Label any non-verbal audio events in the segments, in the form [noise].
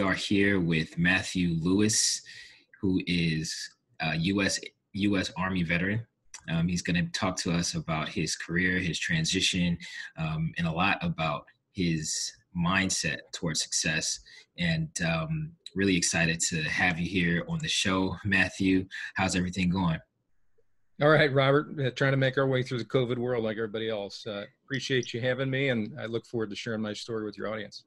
we are here with Matthew Louis, who is a U.S. U.S. Army veteran. Um, he's going to talk to us about his career, his transition, um, and a lot about his mindset towards success. And um, really excited to have you here on the show, Matthew. How's everything going? All right, Robert. Uh, trying to make our way through the COVID world like everybody else. Uh, appreciate you having me, and I look forward to sharing my story with your audience.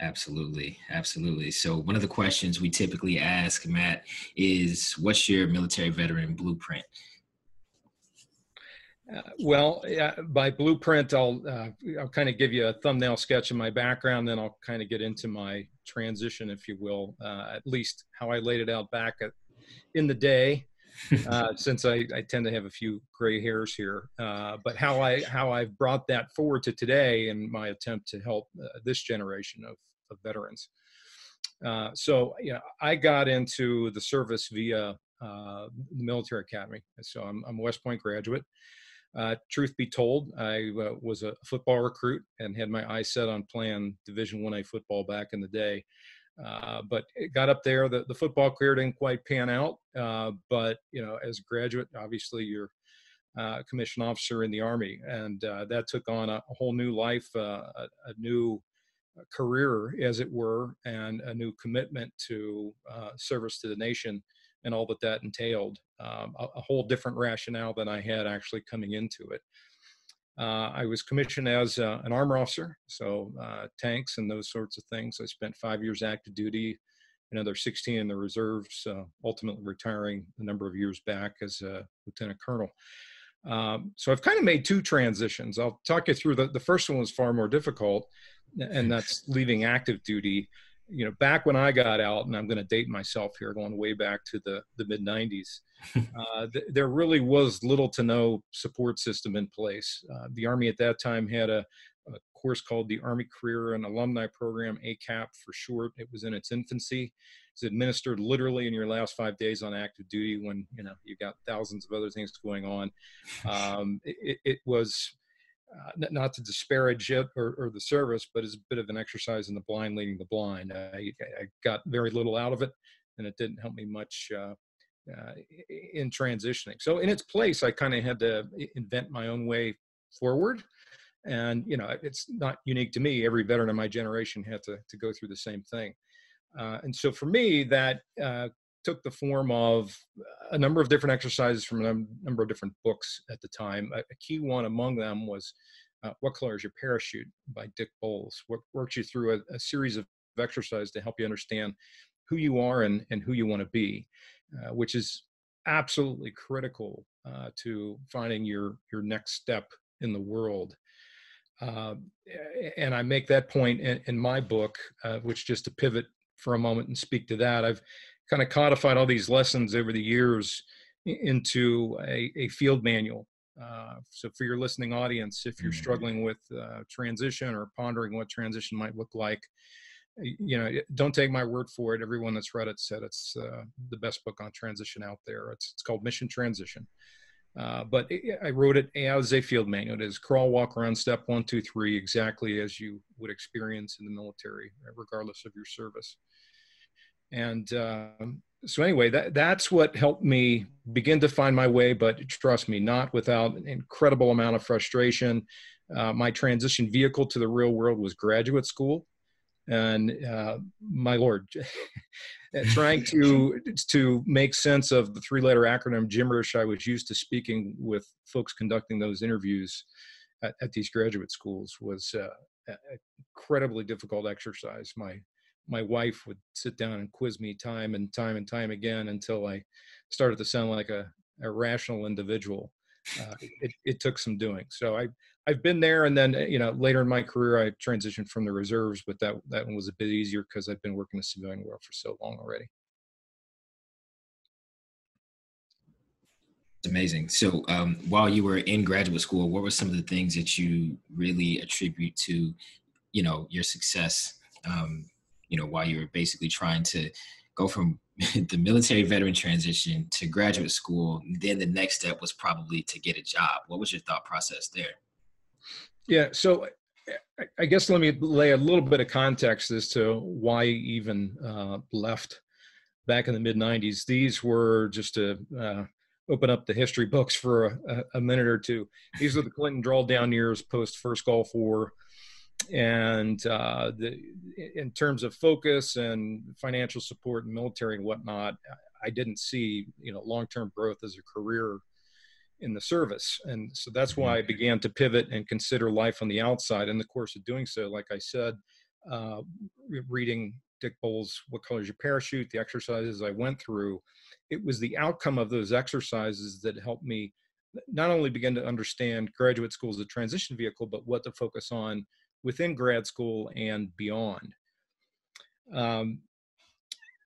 Absolutely, absolutely. So one of the questions we typically ask Matt is, "What's your military veteran blueprint?" Uh, well, yeah, by blueprint, I'll uh, I'll kind of give you a thumbnail sketch of my background, then I'll kind of get into my transition, if you will, uh, at least how I laid it out back at, in the day, [laughs] uh, since I, I tend to have a few gray hairs here. Uh, but how I how I've brought that forward to today in my attempt to help uh, this generation of, of veterans. so, yeah, I got into the service via the military academy. So I'm, I'm a West Point graduate. Uh, truth be told, I uh, was a football recruit and had my eyes set on playing Division One A football back in the day. Uh, but it got up there. The, the football career didn't quite pan out. Uh, but you know, as a graduate, obviously you're uh, a commissioned officer in the Army, and uh, that took on a, a whole new life, a, a, new career, as it were, and a new commitment to service to the nation and all that that entailed. Um, a, a, whole different rationale than I had actually coming into it. Uh, I was commissioned as uh, an armor officer, so uh, tanks and those sorts of things. I spent five years active duty, another 16 in the reserves, uh, ultimately retiring a number of years back as a lieutenant colonel. Um, so I've kind of made two transitions. I'll talk you through the, the first one was far more difficult, and that's leaving active duty you know, back when I got out, and I'm going to date myself here, going way back to the the mid '90s, [laughs] uh, th- there really was little to no support system in place. Uh, the Army at that time had a, a, course called the Army Career and Alumni Program, ACAP for short. It was in its infancy. It's administered literally in your last five days on active duty when you know you've got thousands of other things going on. [laughs] Um, it, it was uh, not to disparage it or, or, the service, but it's a bit of an exercise in the blind leading the blind. I, I got very little out of it, and it didn't help me much uh, uh, in transitioning. So in its place, I kind of had to invent my own way forward. And you know, it's not unique to me. Every veteran of my generation had to to go through the same thing. Uh, and so for me, that uh, took the form of a number of different exercises from a number of different books at the time. A, a key one among them was uh, What Color is Your Parachute by Dick Bolles, what works you through a, a, series of exercises to help you understand who you are and, and who you want to be, uh, which is absolutely critical uh, to finding your, your next step in the world. Uh, and I make that point in, in my book, uh, which just to pivot for a moment and speak to that, I've kind of codified all these lessons over the years into a, a field manual. Uh, so for your listening audience, if you're mm-hmm. struggling with uh, transition or pondering what transition might look like, you know, don't take my word for it. Everyone that's read it said it's uh, the best book on transition out there. It's, it's called Mission Transition. Uh, but it, I wrote it as a field manual. It is crawl, walk, run, step one, two, three, exactly as you would experience in the military, regardless of your service. And um, so anyway, that that's what helped me begin to find my way. But trust me, not without an incredible amount of frustration. Uh, my transition vehicle to the real world was graduate school, and uh, my lord, [laughs] trying to to make sense of the three-letter acronym gibberish I was used to speaking with folks conducting those interviews at, at these graduate schools was uh, incredibly difficult exercise. My my wife would sit down and quiz me time and time and time again until I started to sound like a, a rational individual. Uh, it, it took some doing. So I, I've been there. And then, you know, later in my career, I transitioned from the reserves, but that, that one was a bit easier because I've been working in the civilian world for so long already. It's amazing. So, um, while you were in graduate school, what were some of the things that you really attribute to, you know, your success um, you know, while you were basically trying to go from [laughs] the military veteran transition to graduate school, then the next step was probably to get a job. What was your thought process there? Yeah, so I guess let me lay a little bit of context as to why I even uh, left back in the mid 90s. These were just to uh, open up the history books for a, a, minute or two. These are the Clinton drawdown years post first Gulf War. And uh, the, in terms of focus and financial support and military and whatnot, I didn't see you know long-term growth as a career in the service. And so that's why I began to pivot and consider life on the outside. In the course of doing so, like I said, uh, reading Dick Bolles' What Color is Your Parachute, the exercises I went through, it was the outcome of those exercises that helped me not only begin to understand graduate school as a transition vehicle, but what to focus on within grad school and beyond. Um,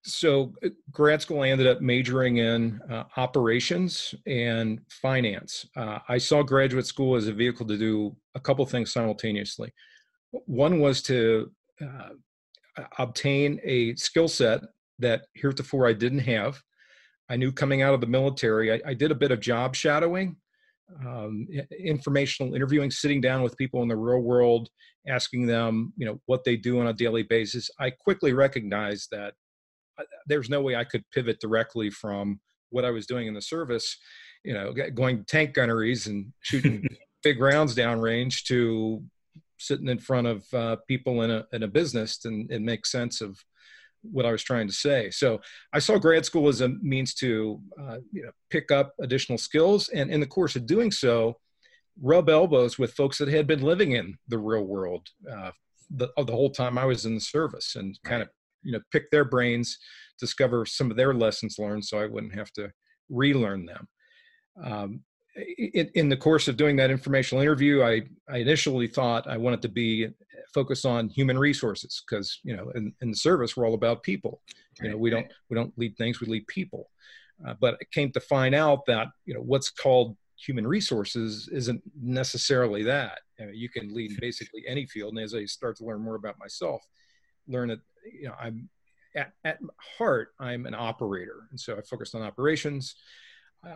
so uh, grad school I ended up majoring in uh, operations and finance. Uh, I saw graduate school as a vehicle to do a couple things simultaneously. One was to uh, obtain a skill set that heretofore I didn't have. I knew coming out of the military, I, I did a bit of job shadowing, um, informational interviewing, sitting down with people in the real world, asking them, you know, what they do on a daily basis. I quickly recognized that there's no way I could pivot directly from what I was doing in the service, you know, going tank gunneries and shooting [laughs] big rounds downrange to sitting in front of uh, people in a in a business and, and make sense of what I was trying to say. So I saw grad school as a means to uh, you know pick up additional skills, and in the course of doing so, rub elbows with folks that had been living in the real world uh, the, the whole time I was in the service, and kind of you know pick their brains discover some of their lessons learned so i wouldn't have to relearn them. Um, in, in, the course of doing that informational interview I, I initially thought i wanted to be focused on human resources because you know in, in, the service we're all about people. You know we don't we don't lead things we lead people. Uh, but I came to find out that you know what's called human resources isn't necessarily that. You, know, you can lead basically any field and as i start to learn more about myself learn that you know i'm at, at heart i'm an operator. And so i focused on operations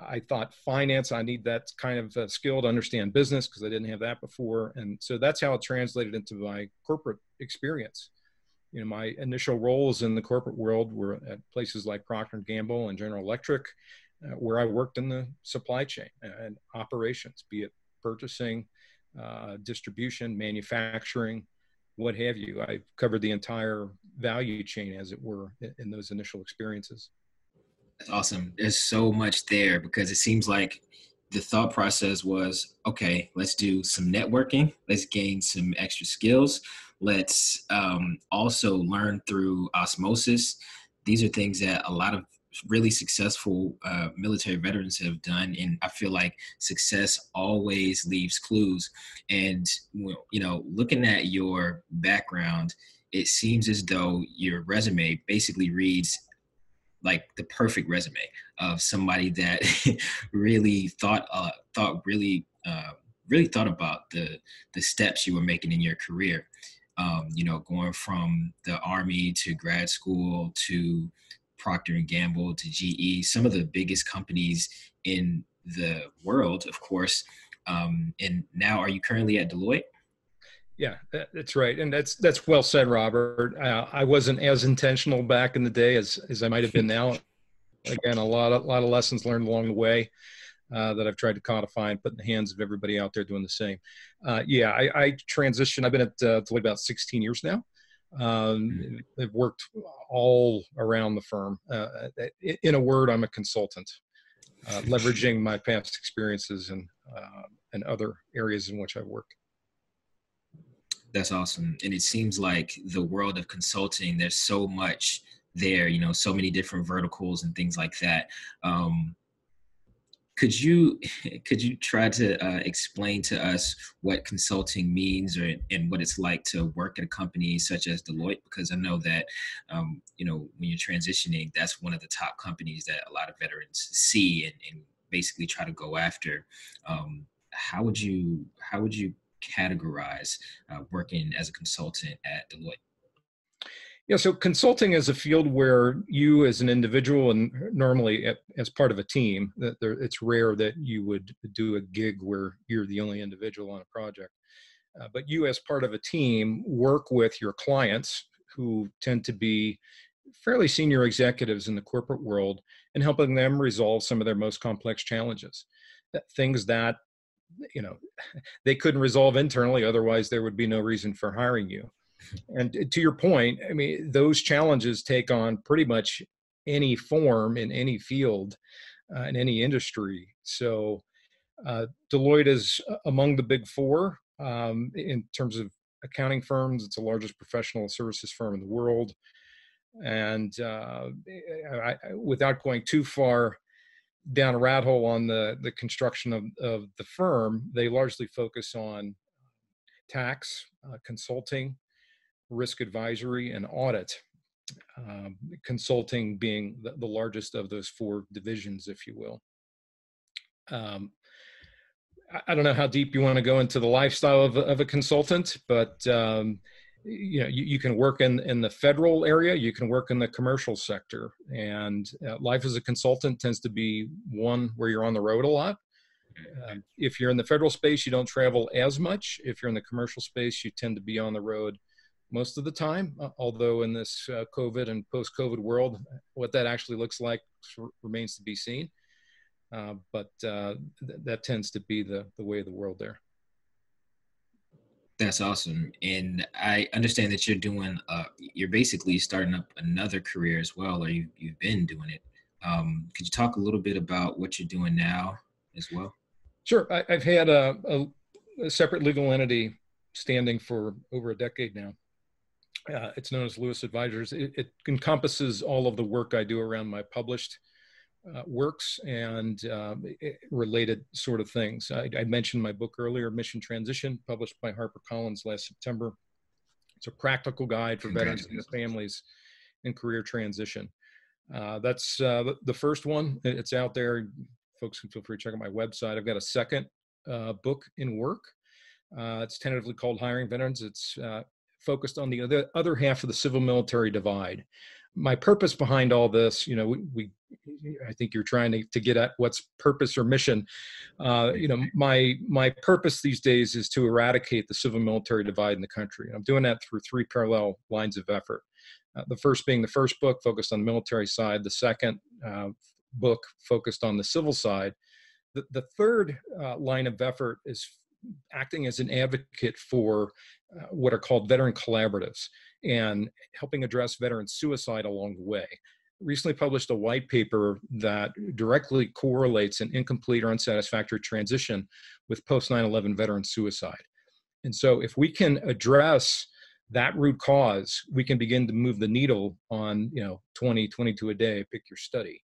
i thought finance i need that kind of uh, skill to understand business because i didn't have that before and so that's how it translated into my corporate experience you know my initial roles in the corporate world were at places like procter & gamble and general electric uh, where i worked in the supply chain and operations be it purchasing uh, distribution manufacturing what have you. I covered the entire value chain, as it were, in those initial experiences. That's awesome. There's so much there because it seems like the thought process was okay, let's do some networking, let's gain some extra skills, let's um, also learn through osmosis. These are things that a lot of really successful uh, military veterans have done and i feel like success always leaves clues and you know looking at your background it seems as though your resume basically reads like the perfect resume of somebody that [laughs] really thought uh, thought really uh, really thought about the the steps you were making in your career um, you know going from the army to grad school to Procter and Gamble to GE, some of the biggest companies in the world, of course. Um, and now, are you currently at Deloitte? Yeah, that's right, and that's that's well said, Robert. Uh, I wasn't as intentional back in the day as as I might have been now. [laughs] Again, a lot of lot of lessons learned along the way uh, that I've tried to codify and put in the hands of everybody out there doing the same. Uh, yeah, I, I transitioned. I've been at uh, Deloitte about 16 years now. Um, they've worked all around the firm. Uh, in a word, I'm a consultant, uh, leveraging my past experiences and uh, and other areas in which I've worked. That's awesome, and it seems like the world of consulting. There's so much there, you know, so many different verticals and things like that. Um, could you [laughs] could you try to uh, explain to us what consulting means or and what it's like to work at a company such as Deloitte? Because I know that um, you know when you're transitioning, that's one of the top companies that a lot of veterans see and, and basically try to go after. Um, how would you how would you categorize uh, working as a consultant at Deloitte? Yeah, so consulting is a field where you, as an individual, and normally as part of a team, that it's rare that you would do a gig where you're the only individual on a project. Uh, but you, as part of a team, work with your clients who tend to be fairly senior executives in the corporate world and helping them resolve some of their most complex challenges. Things that you know they couldn't resolve internally otherwise there would be no reason for hiring you. And to your point i mean those challenges take on pretty much any form in any field uh, in any industry. So uh, deloitte is among the big four um, in terms of accounting firms. It's the largest professional services firm in the world. And uh, I, without going too far down a rat hole on the the construction of, of the firm, they largely focus on tax, uh, consulting, risk advisory, and audit. Um, consulting being the, the, largest of those four divisions, if you will. Um, I, I, don't know how deep you want to go into the lifestyle of, of a consultant, but um, you know you, you, can work in in the federal area you can work in the commercial sector. And uh, life as a consultant tends to be one where you're on the road a lot. Uh, if you're in the federal space you don't travel as much. If you're in the commercial space you tend to be on the road most of the time uh, although in this uh, covid and post covid world what that actually looks like remains to be seen. Uh, but uh, th- that tends to be the the way of the world there that's awesome. And I understand that you're doing, uh, you're basically starting up another career as well, or you, you've been doing it. Um, could you talk a little bit about what you're doing now as well? Sure. I, have had a, a, a, separate legal entity standing for over a decade now. Uh, it's known as Louis Advisors. It, it encompasses all of the work I do around my published uh, works and um, related sort of things. I, I, mentioned my book earlier, Mission Transition, published by HarperCollins last September. It's a practical guide for veterans and their families in career transition. Uh, that's uh, the first one. It's out there. Folks can feel free to check out my website. I've got a second uh, book in work. Uh, it's tentatively called Hiring Veterans. It's uh, focused on the other, other half of the civil military divide my purpose behind all this, you know, we, we I think you're trying to, to get at what's purpose or mission. Uh, you know, my my purpose these days is to eradicate the civil military divide in the country. And I'm doing that through three parallel lines of effort. Uh, the first being the first book focused on the military side. The second uh, book focused on the civil side. The, the third uh, line of effort is acting as an advocate for uh, what are called veteran collaboratives and helping address veteran suicide along the way. Recently published a white paper that directly correlates an incomplete or unsatisfactory transition with post 9 11 veteran suicide. And so, if we can address that root cause, we can begin to move the needle on, you know, 20, 22 a day, pick your study.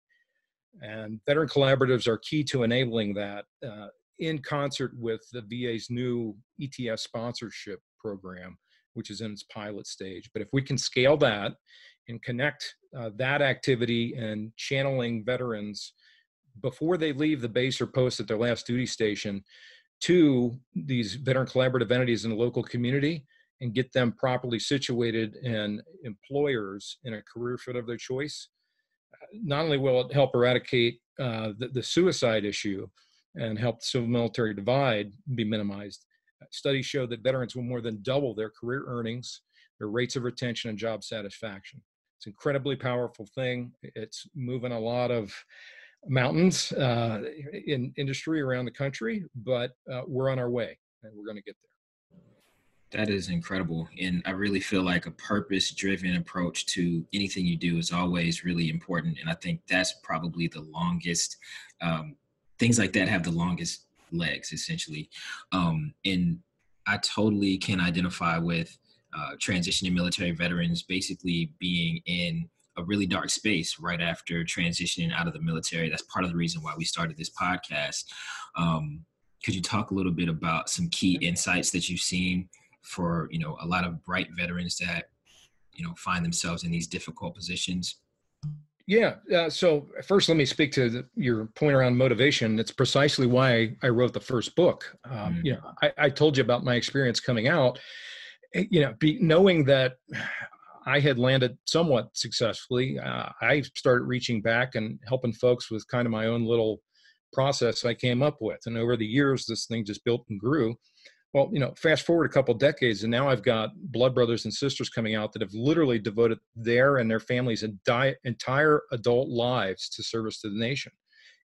And veteran collaboratives are key to enabling that uh, in concert with the VA's new ETS sponsorship program, which is in its pilot stage. But if we can scale that and connect uh, that activity and channeling veterans before they leave the base or post at their last duty station to these veteran collaborative entities in the local community and get them properly situated and employers in a career fit of their choice, uh, not only will it help eradicate uh, the, the suicide issue and help the civil military divide be minimized, studies show that veterans will more than double their career earnings, their rates of retention, and job satisfaction. It's an incredibly powerful thing. It's moving a lot of mountains uh, in industry around the country, but uh, we're on our way and we're going to get there. That is incredible. And I really feel like a purpose driven approach to anything you do is always really important. And I think that's probably the longest, um, things like that have the longest legs essentially. Um, and I totally can identify with uh, transitioning military veterans basically being in a really dark space right after transitioning out of the military. That's part of the reason why we started this podcast. Um, could you talk a little bit about some key insights that you've seen for you know a lot of bright veterans that you know find themselves in these difficult positions? Yeah. Uh, so first, let me speak to the, your point around motivation. It's precisely why I wrote the first book. Um, mm-hmm. You know, I, I, told you about my experience coming out. Eh, you know, be, knowing that [sighs] I had landed somewhat successfully, uh, I started reaching back and helping folks with kind of my own little process I came up with. And over the years, this thing just built and grew. Well, you know, fast forward a couple decades, and now I've got blood brothers and sisters coming out that have literally devoted their and their families' entire adult lives to service to the nation.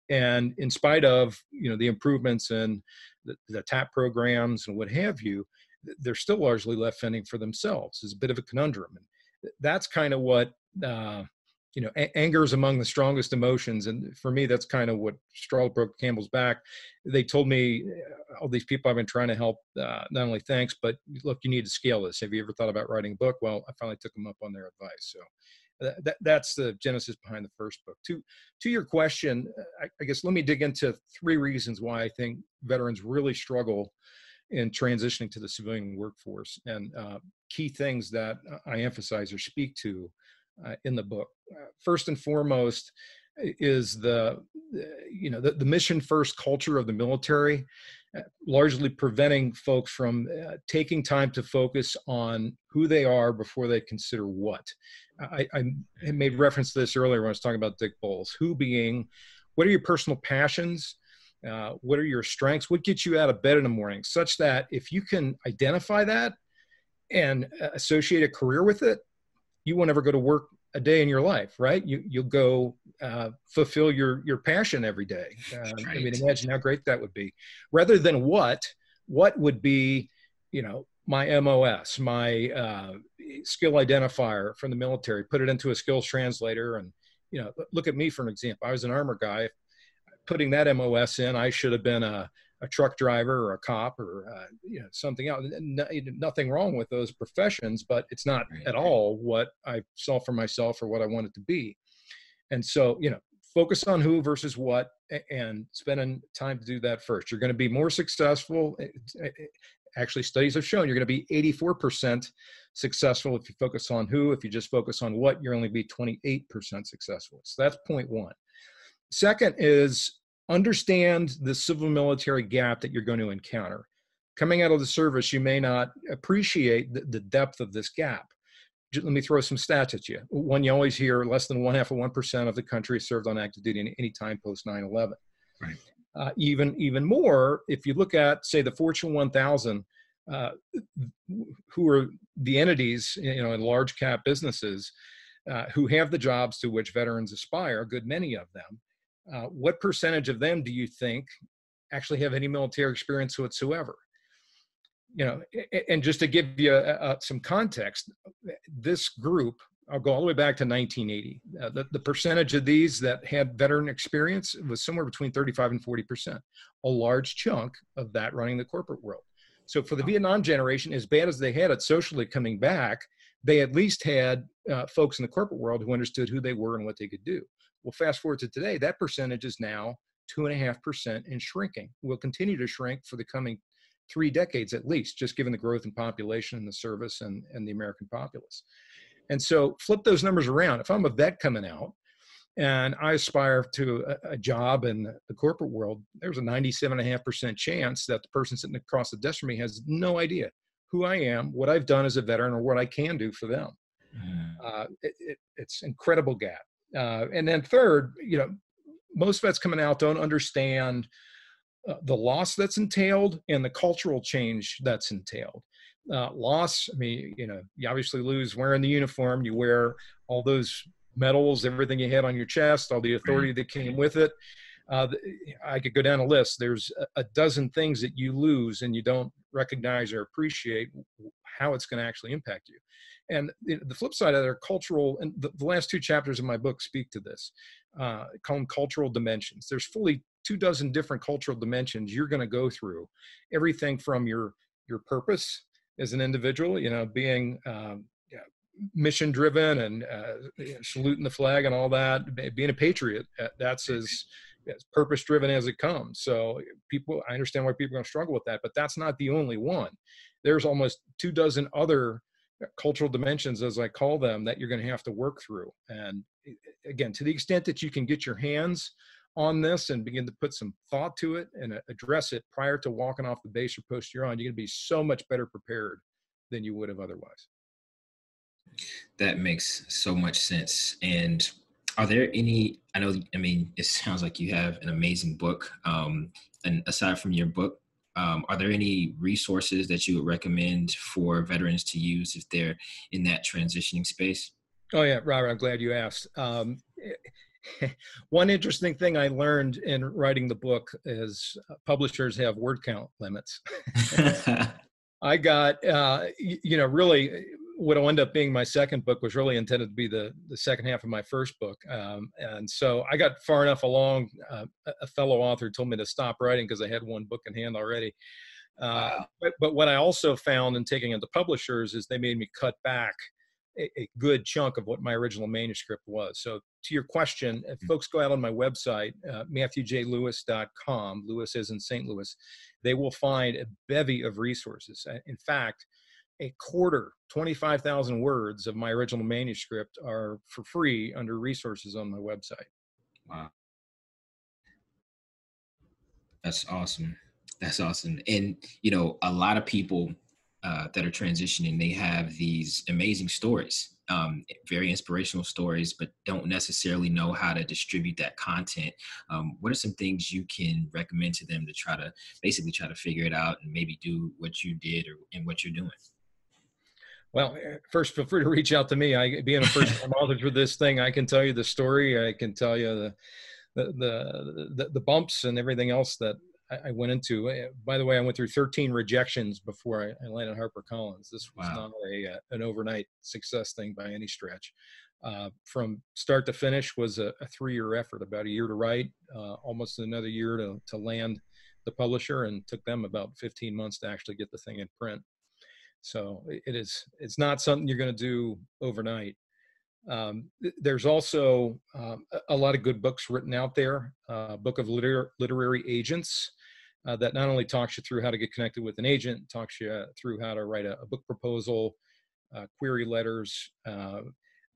And in spite of you know the improvements in the, the TAP programs and what have you, they're still largely left fending for themselves. It's a bit of a conundrum, and that's kind of what uh, you know, a- anger is among the strongest emotions. And for me, that's kind of what straw broke Campbell's back. They told me, uh, all these people I've been trying to help, uh, not only thanks, but look, you need to scale this. Have you ever thought about writing a book? Well, I finally took them up on their advice. So that, that's the genesis behind the first book. To, to your question, I, I guess let me dig into three reasons why I think veterans really struggle in transitioning to the civilian workforce and uh, key things that I emphasize or speak to uh, in the book. First and foremost is the you know the, the mission first culture of the military uh, largely preventing folks from uh, taking time to focus on who they are before they consider what. I, I made reference to this earlier when i was talking about dick Bolles who being what are your personal passions? Uh, what are your strengths? What gets you out of bed in the morning such that if you can identify that and uh, associate a career with it you won't ever go to work a day in your life, right? You you'll go uh, fulfill your your passion every day. Uh, right. I mean, imagine how great that would be. Rather than what, what would be, you know, my MOS, my uh, skill identifier from the military, put it into a skills translator, and you know, look at me for an example. I was an armor guy. Putting that MOS in, I should have been a a truck driver or a cop or uh, you know something else. No, nothing wrong with those professions, but it's not at all what I saw for myself or what I wanted to be. And so, you know, focus on who versus what, and spending time to do that first. You're going to be more successful. Eh, eh, eh, actually, studies have shown you're going to be 84% successful if you focus on who. If you just focus on what, you're only be 28% successful. So that's point one. Second is understand the civil military gap that you're going to encounter. Coming out of the service, you may not appreciate the, the depth of this gap. Let me throw some stats at you. One you always hear less than one half of 1% of the country served on active duty in any time post 9 11. Right. Uh, even, even more, if you look at, say, the Fortune 1000, uh, who are the entities, you know, in large cap businesses uh, who have the jobs to which veterans aspire, a good many of them, uh, what percentage of them do you think actually have any military experience whatsoever? You know, and just to give you some context, this group, I'll go all the way back to 1980. Uh, the, the percentage of these that had veteran experience was somewhere between 35 and 40 percent, a large chunk of that running the corporate world. So for the Vietnam generation, as bad as they had it socially coming back, they at least had uh, folks in the corporate world who understood who they were and what they could do. Well, fast forward to today, that percentage is now two and a half percent and shrinking. Will continue to shrink for the coming three decades at least, just given the growth in population and the service and, and the American populace. And so flip those numbers around. If I'm a vet coming out and I aspire to a, a job in the corporate world, there's a 97.5% chance that the person sitting across the desk from me has no idea who I am, what I've done as a veteran, or what I can do for them. Mm. Uh, it, it, it's incredible gap. Uh, and then third, you know, most vets coming out don't understand uh, the loss that's entailed and the cultural change that's entailed. Uh, loss, I mean, you know, you obviously lose wearing the uniform. You wear all those medals, everything you had on your chest, all the authority that came with it. Uh, I could go down a list. There's a, dozen things that you lose and you don't recognize or appreciate how it's going to actually impact you. And the flip side of their cultural, and the, the, last two chapters of my book speak to this, uh, call them cultural dimensions. There's fully two dozen different cultural dimensions you're going to go through. Everything from your your purpose as an individual, you know, being um, mission driven and uh, saluting the flag and all that, being a patriot. Uh, that's as, as purpose driven as it comes. So people, I understand why people are going to struggle with that, but that's not the only one. There's almost two dozen other uh, cultural dimensions, as I call them, that you're going to have to work through. And again, to the extent that you can get your hands on this and begin to put some thought to it and uh, address it prior to walking off the base or post you're on, you're going to be so much better prepared than you would have otherwise. That makes so much sense. And are there any? I know. I mean, it sounds like you have an amazing book. Um, and aside from your book, um, are there any resources that you would recommend for veterans to use if they're in that transitioning space? Oh yeah, Robert, I'm glad you asked. Um, [laughs] one interesting thing I learned in writing the book is uh, publishers have word count limits. [laughs] [laughs] I got, uh, you know, really what will end up being my second book was really intended to be the, the second half of my first book. Um, and so I got far enough along. Uh, a fellow author told me to stop writing because I had one book in hand already. Uh, wow. but, but what I also found in taking it to publishers is they made me cut back a, a, good chunk of what my original manuscript was. So to your question, if mm-hmm. folks go out on my website, uh, matthewjlouis.com, Louis is in St. Louis, they will find a bevy of resources. In fact, a quarter, 25,000 words of my original manuscript are for free under resources on my website. Wow. That's awesome. That's awesome. And, you know, a lot of people uh, that are transitioning, they have these amazing stories, um, very inspirational stories, but don't necessarily know how to distribute that content. Um, what are some things you can recommend to them to try to basically try to figure it out and maybe do what you did or and what you're doing? Well, first, feel free to reach out to me. I, being a first-time author for this thing, I can tell you the story. I can tell you the the, the the, the bumps and everything else that I, went into. By the way, I went through 13 rejections before I, I landed HarperCollins. This was wow. not a uh, an overnight success thing by any stretch. Uh, from start to finish was a, a, three-year effort, about a year to write, uh, almost another year to, to land the publisher, and took them about 15 months to actually get the thing in print. So it is it's not something you're going to do overnight. Um, there's also um, a lot of good books written out there. Uh, book of liter- literary agents uh, that not only talks you through how to get connected with an agent, talks you through how to write a, a book proposal, uh, query letters.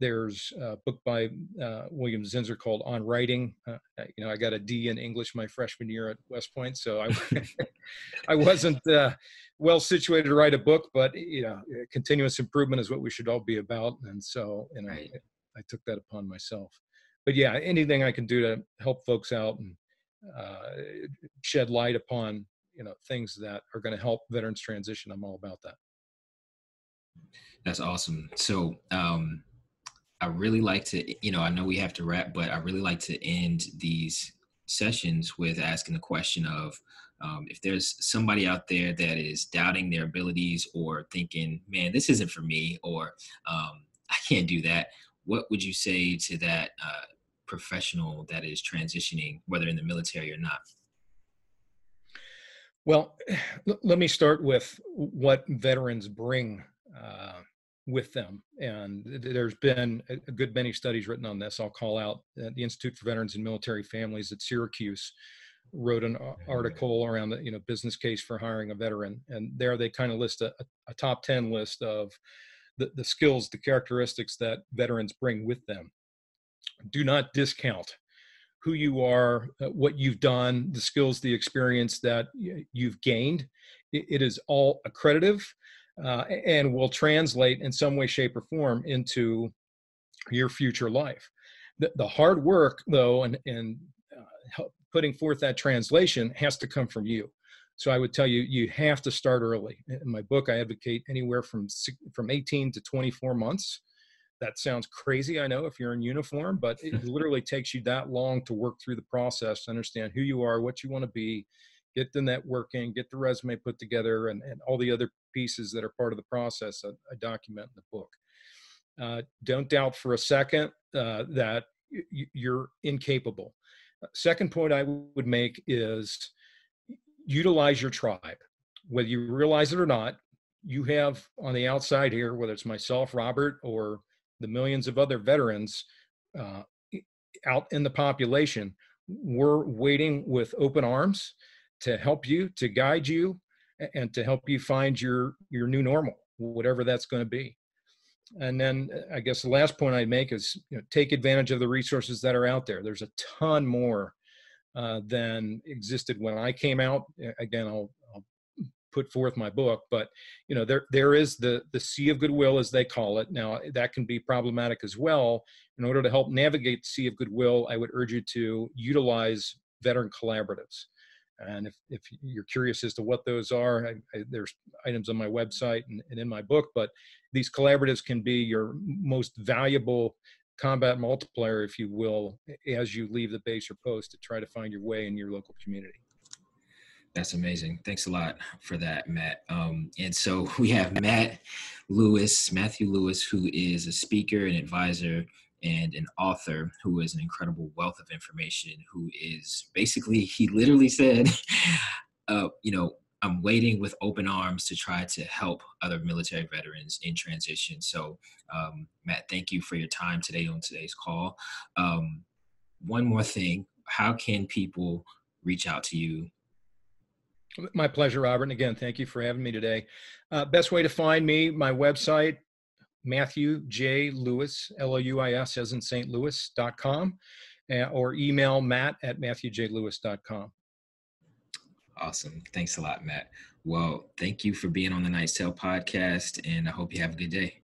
There's a book by uh, William Zinsser called On Writing. Uh, you know, I got a D in English my freshman year at West Point, so I [laughs] [laughs] I wasn't uh, well situated to write a book, but you know, continuous improvement is what we should all be about, and so you know, right. I, I took that upon myself. But yeah, anything I can do to help folks out and uh, shed light upon you know things that are going to help veterans transition i'm all about that that's awesome so um i really like to you know i know we have to wrap but i really like to end these sessions with asking the question of um, if there's somebody out there that is doubting their abilities or thinking man this isn't for me or um, i can't do that what would you say to that uh, professional that is transitioning, whether in the military or not? Well, [sighs] let me start with what veterans bring uh, with them. And there's been a good many studies written on this. I'll call out uh, the Institute for Veterans and Military Families at Syracuse wrote an article around the you know business case for hiring a veteran and there they kind of list a, a top 10 list of the, the skills the characteristics that veterans bring with them do not discount who you are, uh, what you've done, the skills, the experience that you've gained. it is all accreditive uh, and will translate in some way, shape, or form into your future life. The, the hard work, though, and, and uh, putting forth that translation has to come from you. So I would tell you, you have to start early. In my book, I advocate anywhere from from 18 to 24 months that sounds crazy i know if you're in uniform but it [laughs] literally takes you that long to work through the process understand who you are what you want to be get the networking get the resume put together and, and all the other pieces that are part of the process i, I document in the book. Uh, don't doubt for a second uh, that y- you're incapable. Uh, second point i would make is utilize your tribe. Whether you realize it or not you have on the outside here whether it's myself robert or the millions of other veterans uh, out in the population, we're waiting with open arms to help you, to guide you, and to help you find your your new normal, whatever that's going to be. And then uh, I guess the last point I'd make is you know, take advantage of the resources that are out there. There's a ton more uh, than existed when I came out. Again, I'll put forth my book but you know there there is the the sea of goodwill as they call it now that can be problematic as well in order to help navigate the sea of goodwill i would urge you to utilize veteran collaboratives And if, if you're curious as to what those are, I, I, there's items on my website and, and in my book, but these collaboratives can be your most valuable combat multiplier, if you will, as you leave the base or post to try to find your way in your local community. That's amazing. Thanks a lot for that, Matt. Um, and so [laughs] we have Matt Louis, Matthew Louis, who is a speaker and advisor and an author who is an incredible wealth of information, who is basically, he literally said, [laughs] uh, you know, I'm waiting with open arms to try to help other military veterans in transition. So, um, Matt, thank you for your time today on today's call. Um, one more thing how can people reach out to you my pleasure, Robert. And again, thank you for having me today. Uh, best way to find me, my website, Matthew J. Louis, L O U I S, as in St. Louis.com, uh, or email matt at matthewjlouis.com. Awesome. Thanks a lot, Matt. Well, thank you for being on the Knight's Tale podcast, and I hope you have a good day.